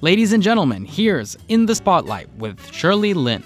Ladies and gentlemen, here's In the Spotlight with Shirley Lin.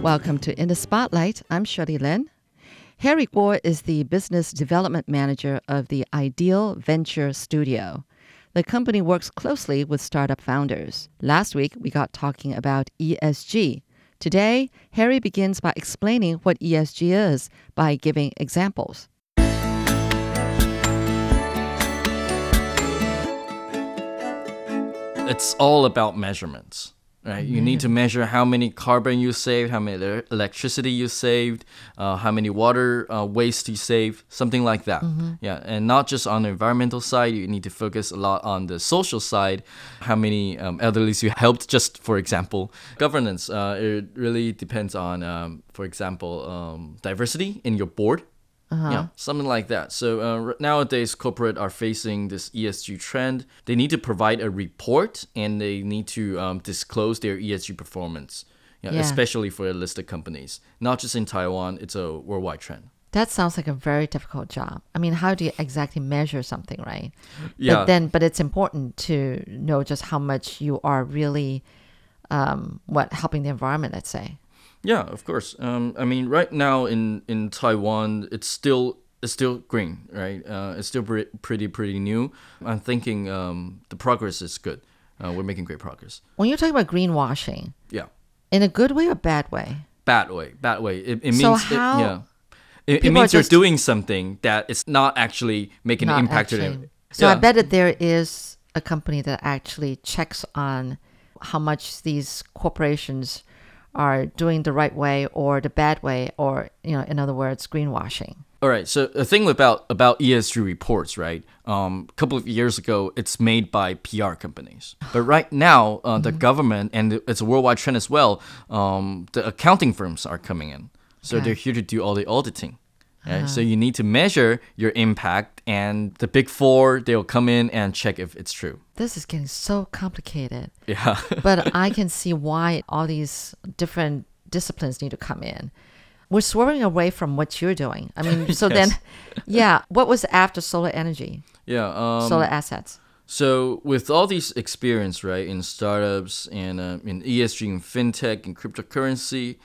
Welcome to In the Spotlight. I'm Shirley Lin. Harry Kuo is the business development manager of the Ideal Venture Studio. The company works closely with startup founders. Last week, we got talking about ESG. Today, Harry begins by explaining what ESG is by giving examples. It's all about measurements. Right, you need to measure how many carbon you saved, how many ele- electricity you saved, uh, how many water uh, waste you saved, something like that. Yeah, and not just on the environmental side, you need to focus a lot on the social side. How many um, elderly you helped, just for example. Governance, uh, it really depends on, um, for example, um, diversity in your board. Yeah, something like that. So uh, nowadays, corporate are facing this ESG trend. They need to provide a report and they need to um, disclose their ESG performance. Yeah, Yeah. especially for listed companies. Not just in Taiwan, it's a worldwide trend. That sounds like a very difficult job. I mean, how do you exactly measure something, right? Yeah. But then, but it's important to know just how much you are really, um, what helping the environment. Let's say. Yeah, of course. Um, I mean, right now in, in Taiwan, it's still it's still green, right? Uh, it's still pre- pretty pretty new. I'm thinking um, the progress is good. Uh, we're making great progress. When you're talking about greenwashing, Yeah. in a good way or bad way? bad way bad way it, it means So it- yeah it, it means you're doing something that is not actually making an impact to actually. them So I bet that there is a company that actually checks on how much these corporations are doing the right way or the bad way, or you know, in other words, greenwashing. all right so the thing about about esg reports right um, a couple of years ago it's made by pr companies but right now uh, the government and it's a worldwide trend as well um, the accounting firms are coming in so Okay. they're here to do all the auditing Right? So you need to measure your impact, and the big four they'll come in and check if it's true. This is getting so complicated. Yeah. but I can see why all these different disciplines need to come in. We're swerving away from what you're doing. I mean, so then, yeah, what was after solar energy, yeah. Um, solar assets? So with all these experience, right, in startups and uh, in ESG and fintech and cryptocurrency,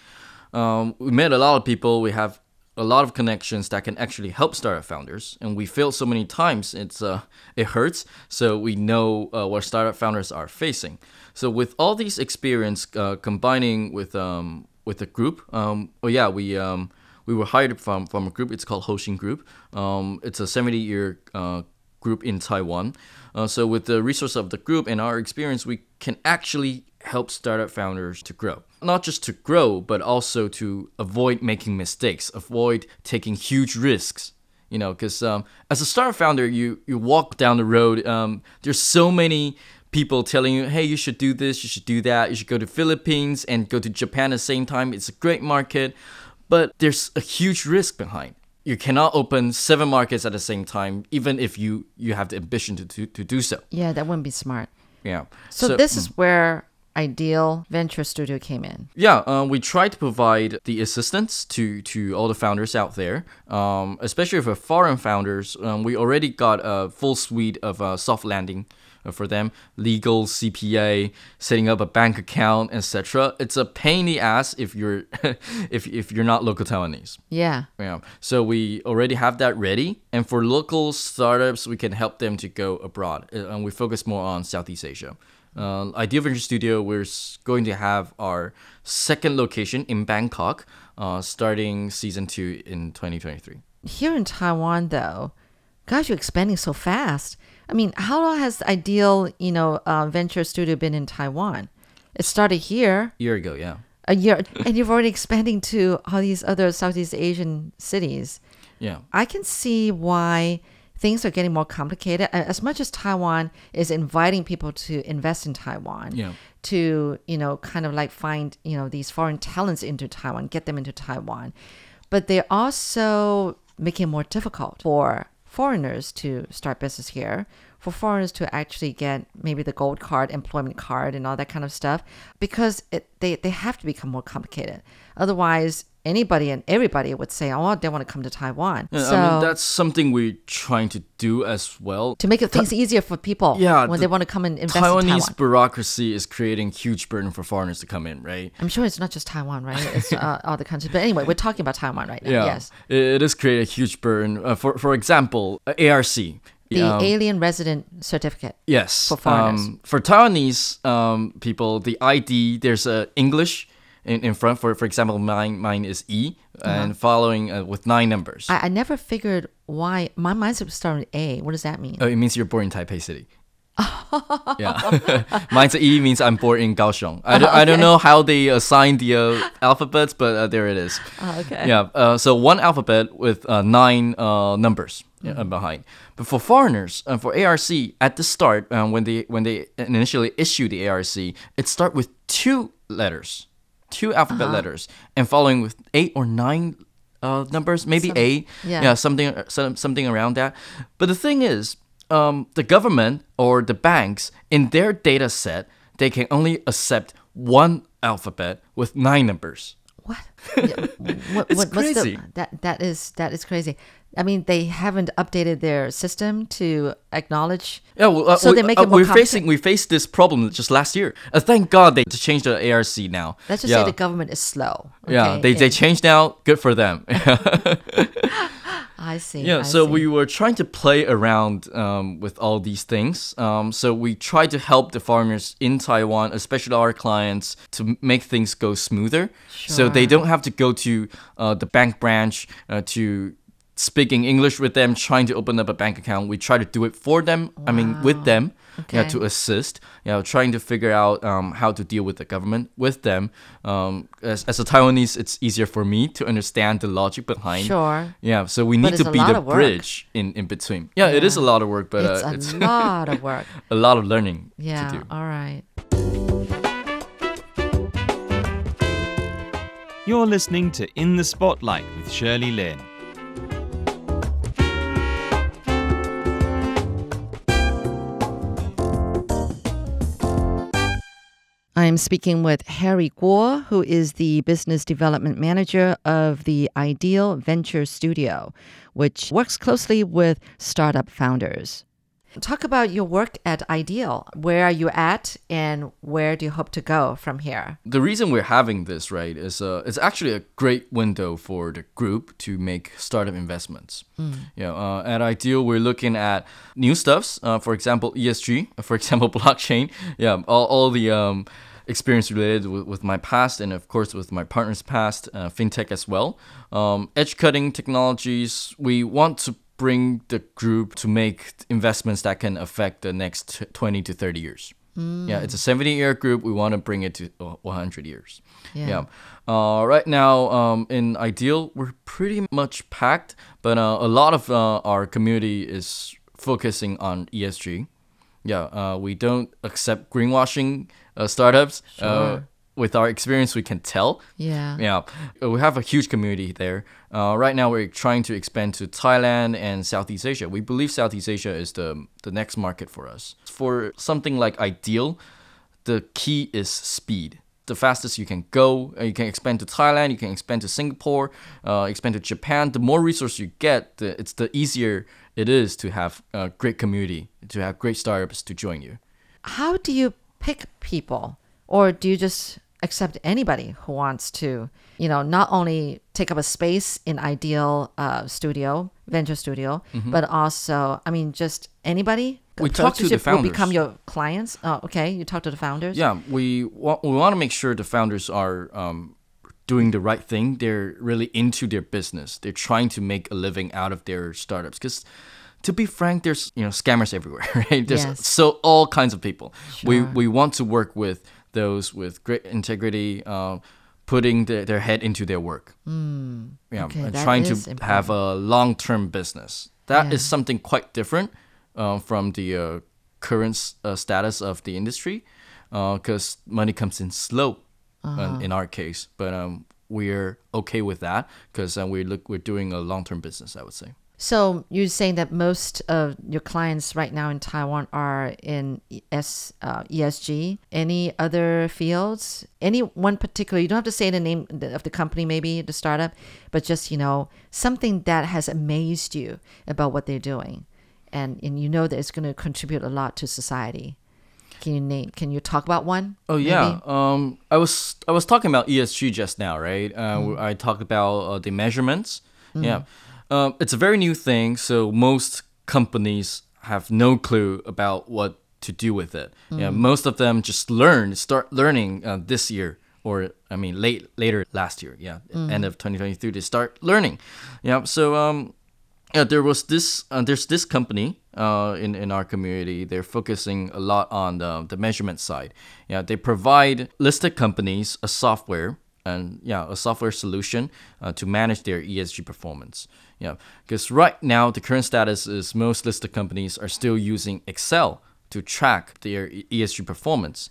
um, we met a lot of people. We have a lot of connections that can actually help startup founders, and we failed so many times. It's uh, it hurts. So we know uh, what startup founders are facing. So with all these experience uh, combining with um, with a group, um, oh yeah, we um, we were hired from from a group. It's called Hoshin Group. Um, it's a 70 year uh, group in Taiwan. Uh, so with the resource of the group and our experience, we can actually help startup founders to grow. Not just to grow, but also to avoid making mistakes, avoid taking huge risks. You know, because um, as a startup founder, you you walk down the road. Um, there's so many people telling you, hey, you should do this, you should do that, you should go to Philippines and go to Japan at the same time. It's a great market, but there's a huge risk behind. You cannot open seven markets at the same time, even if you you have the ambition to to, to do so. Yeah, that wouldn't be smart. Yeah. So, this is where Ideal Venture Studio came in. Yeah, um, we try to provide the assistance to, to all the founders out there, um, especially for foreign founders. Um, we already got a full suite of uh, soft landing uh, for them, legal, CPA, setting up a bank account, etc. It's a pain in the ass if you're if, if you're not local Taiwanese. Yeah. Yeah. So we already have that ready, and for local startups, we can help them to go abroad, uh, and we focus more on Southeast Asia. Uh, Ideal Venture Studio, we're going to have our second location in Bangkok, uh, starting season two in 2023. Here in Taiwan, though, gosh, you're expanding so fast. I mean, how long has Ideal, you know, uh, Venture Studio been in Taiwan? It started here A Year ago, yeah. a year, and you've already expanding to all these other Southeast Asian cities. Yeah. I can see why things are getting more complicated. As much as Taiwan is inviting people to invest in Taiwan, Yeah. to you know, kind of like find you know these foreign talents into Taiwan, get them into Taiwan, but they're also making it more difficult for foreigners to start business here, for foreigners to actually get maybe the gold card, employment card, and all that kind of stuff, because it, they they have to become more complicated. Otherwise, anybody and everybody would say, oh, they want to come to Taiwan. Yeah, so I mean, that's something we're trying to do as well. to make things easier for people Yeah, when the they want to come and invest Taiwanese in Taiwan. bureaucracy is creating huge burden for foreigners to come in, right? I'm sure it's not just Taiwan, right? It's uh, other countries. But anyway, we're talking about Taiwan right now. Yeah, Yes. it, it is creating a huge burden. Uh, for for example, uh, ARC. The um, alien resident certificate. Yes. For foreigners. Um, for Taiwanese um, people, the ID there's a English in, in front. For for example, mine mine is E, and following uh, with nine numbers. Uh-huh. I, I never figured why. My mine's starting with A. What does that mean? oh, it means you're born in Taipei City. yeah, mine's E means I'm born in Kaohsiung. I don't, I don't know how they assign the uh, alphabets, but uh, there it is. Oh, okay. Yeah. Uh, so one alphabet with uh, nine uh, numbers uh, behind. But for foreigners, uh, for ARC, at the start, um, when they when they initially issue the ARC, it start with two letters, two alphabet Uh-huh. letters, and following with eight or nine uh, numbers, maybe Some- eight. yeah. something some, something around that. But the thing is, um, the government or the banks in their data set, they can only accept one alphabet with nine numbers. What? Yeah, what, It's what's crazy. the, that that is that is crazy. I mean, they haven't updated their system to acknowledge. Yeah, well, uh, So they make uh, it more we're facing we faced this problem just last year. Uh, thank God they changed the ARC now. Let's just yeah. say the government is slow. yeah, okay? they they And- changed now. Good for them. I see. yeah, I so see. we were trying to play around um, with all these things. Um, so we tried to help the farmers in Taiwan, especially our clients, to make things go smoother. So they don't have to go to uh, the bank branch uh, to speaking English with them, trying to open up a bank account. We try to do it for them. I mean, with them. Yeah, Okay. to assist, you know, trying to figure out um, how to deal with the government with them. Um, as, as a Taiwanese, it's easier for me to understand the logic behind Sure. yeah, so we need to be the bridge in, in between. Yeah, it is a lot of work, but it's uh, a it's lot of work. a lot of learning Yeah. to do. All right. You're listening to In the Spotlight with Shirley Lin. I'm speaking with Harry Kuo, who is the business development manager of the Ideal Venture Studio, which works closely with startup founders. Talk about your work at Ideal. Where are you at, and where do you hope to go from here? The reason we're having this, right, is uh, it's actually a great window for the group to make startup investments. Yeah, uh, at Ideal, we're looking at new stuffs. Uh, for example, ESG. For example, blockchain. Yeah, all, all the um, experience related with, with my past and of course with my partner's past, uh, fintech as well. Um, edge cutting technologies. We want to bring the group to make investments that can affect the next 20 to 30 years. Yeah, it's a 70 year group. We want to bring it to uh, 100 years. Yeah. Yeah. Uh, right now, um, in Ideal, we're pretty much packed, but uh, a lot of uh, our community is focusing on ESG. Yeah, uh, we don't accept greenwashing uh, startups. Uh, Sure. with our experience, we can tell. Yeah. Yeah, uh, we have a huge community there. Uh, right now, we're trying to expand to Thailand and Southeast Asia. We believe Southeast Asia is the the next market for us. For something like Ideal, the key is speed. The fastest you can go, uh, you can expand to Thailand, you can expand to Singapore, uh, expand to Japan. The more resources you get, the, it's the easier it is to have a great community, to have great startups to join you. How do you pick people, or do you just accept anybody who wants to, you know, not only take up a space in Ideal uh, Studio, Venture Studio, but also, I mean, just anybody? Mm-hmm. We talk to the you will become your clients. Oh, okay. You talk to the founders. Yeah, we want we want to make sure the founders are um, doing the right thing. They're really into their business. They're trying to make a living out of their startups. Because, to be frank, there's you know scammers everywhere, right? There's Yes. so all kinds of people. We Sure. we we want to work with those with great integrity. Uh, Putting their, their head into their work, yeah, Hmm. okay, and trying to is have a long-term business. That is Yeah. something quite different uh, from the uh, current uh, status of the industry, because money comes in slow uh, in our case. But um, we're okay with that because uh, we look we're doing a long-term business. I would say. So you're saying that most of your clients right now in Taiwan are in S, uh, ESG. Any other fields? Any one particular? You don't have to say the name of the company, maybe the startup, but just you know something that has amazed you about what they're doing, and and you know that it's going to contribute a lot to society. Can you name? Can you talk about one? Oh yeah. maybe? Um, I was I was talking about ESG just now, right? Uh, I talked about uh, the measurements. Yeah. Um, it's a very new thing, so most companies have no clue about what to do with it. Yeah. Most of them just learn, start learning uh, this year, or I mean, late later last year. Yeah, end of 2023, they start learning. Yeah. So um, yeah, there was this. Uh, there's this company uh, in in our community. They're focusing a lot on the, the measurement side. Yeah, they provide listed companies a software and yeah, a software solution uh, to manage their ESG performance. Yeah, because right now the current status is most listed companies are still using Excel to track their ESG performance.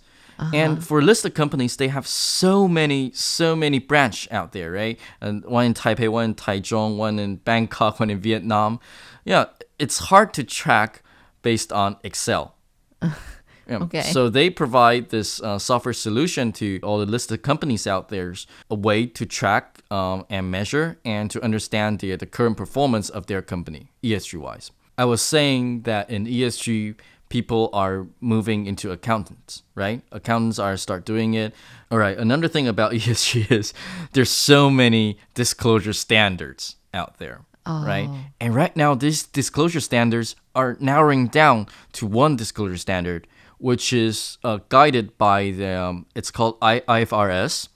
And for listed companies, they have so many, so many branch out there, right? And one in Taipei, one in Taichung, one in Bangkok, one in Vietnam. Yeah, it's hard to track based on Excel. Okay. So they provide this uh, software solution to all the listed companies out there, a way to track um, and measure and to understand the, the current performance of their company, ESG wise. I was saying that in ESG, people are moving into accountants, right? Accountants are start doing it. All right. Another thing about ESG is there's so many disclosure standards out there. Right. And right now, these disclosure standards are narrowing down to one disclosure standard, which is uh, guided by the, um, it's called I- IFRS,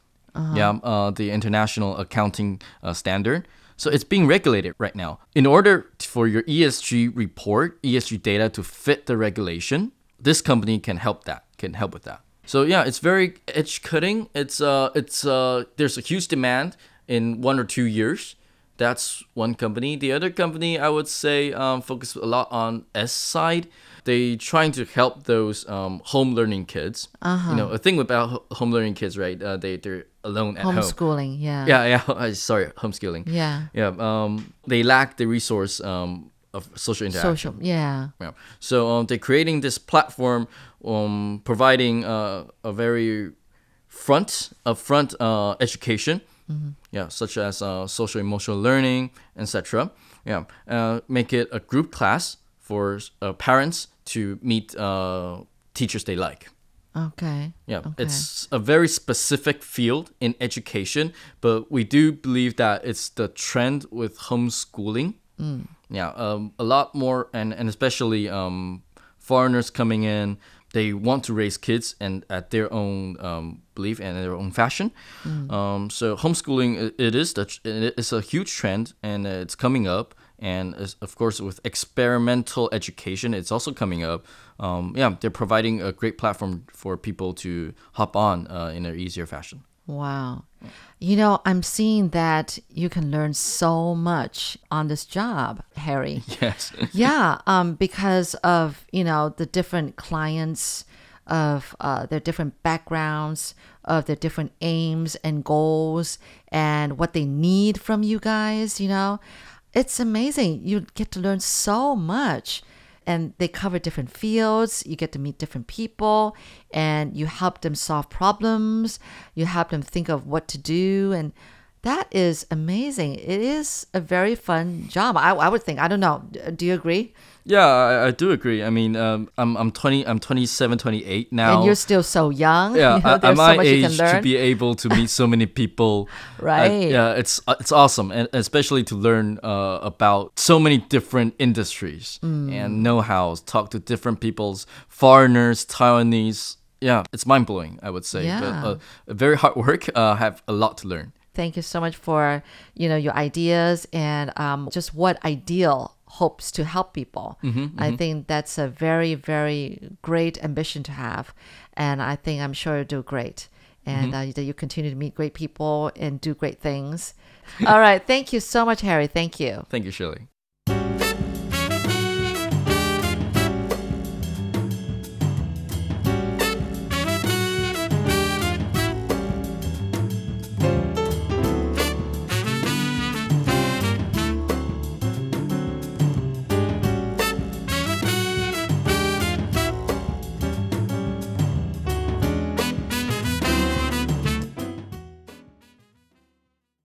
yeah, uh, the International Accounting uh, Standard. So it's being regulated right now. In order for your ESG report, ESG data to fit the regulation, this company can help that, can help with that. So yeah, it's very edge cutting. It's uh, it's uh, there's a huge demand in one or two years. That's one company. The other company, I would say, um, focus a lot on S side. They trying to help those um, home learning kids. You know, a thing about home learning kids, right? Uh, they they're alone at home. Homeschooling. Yeah. Yeah, yeah. uh, Sorry, homeschooling. Yeah. Yeah. Um, they lack the resource um of social interaction. Social. Yeah. Yeah. So um, they're creating this platform, um, providing uh, a very front upfront uh, education, yeah, such as uh, social emotional learning, etc. Yeah, uh, make it a group class for uh, parents to meet uh, teachers they like. Okay. Yeah, Okay. it's a very specific field in education, but we do believe that it's the trend with homeschooling. Yeah, um, a lot more, and, and especially um, foreigners coming in, they want to raise kids and at their own um, belief and their own fashion. Um, so homeschooling, it, it is the, tr- it is a huge trend, and it's coming up. And of course, with experimental education, it's also coming up. Um, yeah, they're providing a great platform for people to hop on uh, in an easier fashion. Wow. You know, I'm seeing that you can learn so much on this job, Harry. Yes. yeah, um, because of you know the different clients, of uh, their different backgrounds, of their different aims and goals, and what they need from you guys. You know, it's amazing. You get to learn so much. And they cover different fields. You get to meet different people, and you help them solve problems. You help them think of what to do, and that is amazing. It is a very fun job. I, I would think. I don't know. Do you agree? Yeah, I, I do agree. I mean, um, I'm I'm 20, I'm 27, 28 now. And you're still so young. yeah, you know, I- at my so age to be able to meet so many people, Right. yeah, it's it's awesome, and especially to learn uh, about so many different industries Mm. and know-hows. Talk to different people's foreigners, Taiwanese. Yeah, it's mind blowing. I would say, Yeah. but uh, very hard work. Uh, have a lot to learn. Thank you so much for you know your ideas and um, just what ideal hopes to help people. Mm-hmm, I think that's a very very great ambition to have, and I think I'm sure you'll do great. And Mm-hmm. uh, that you continue to meet great people and do great things. All right, thank you so much, Harry. Thank you. Thank you, Shirley.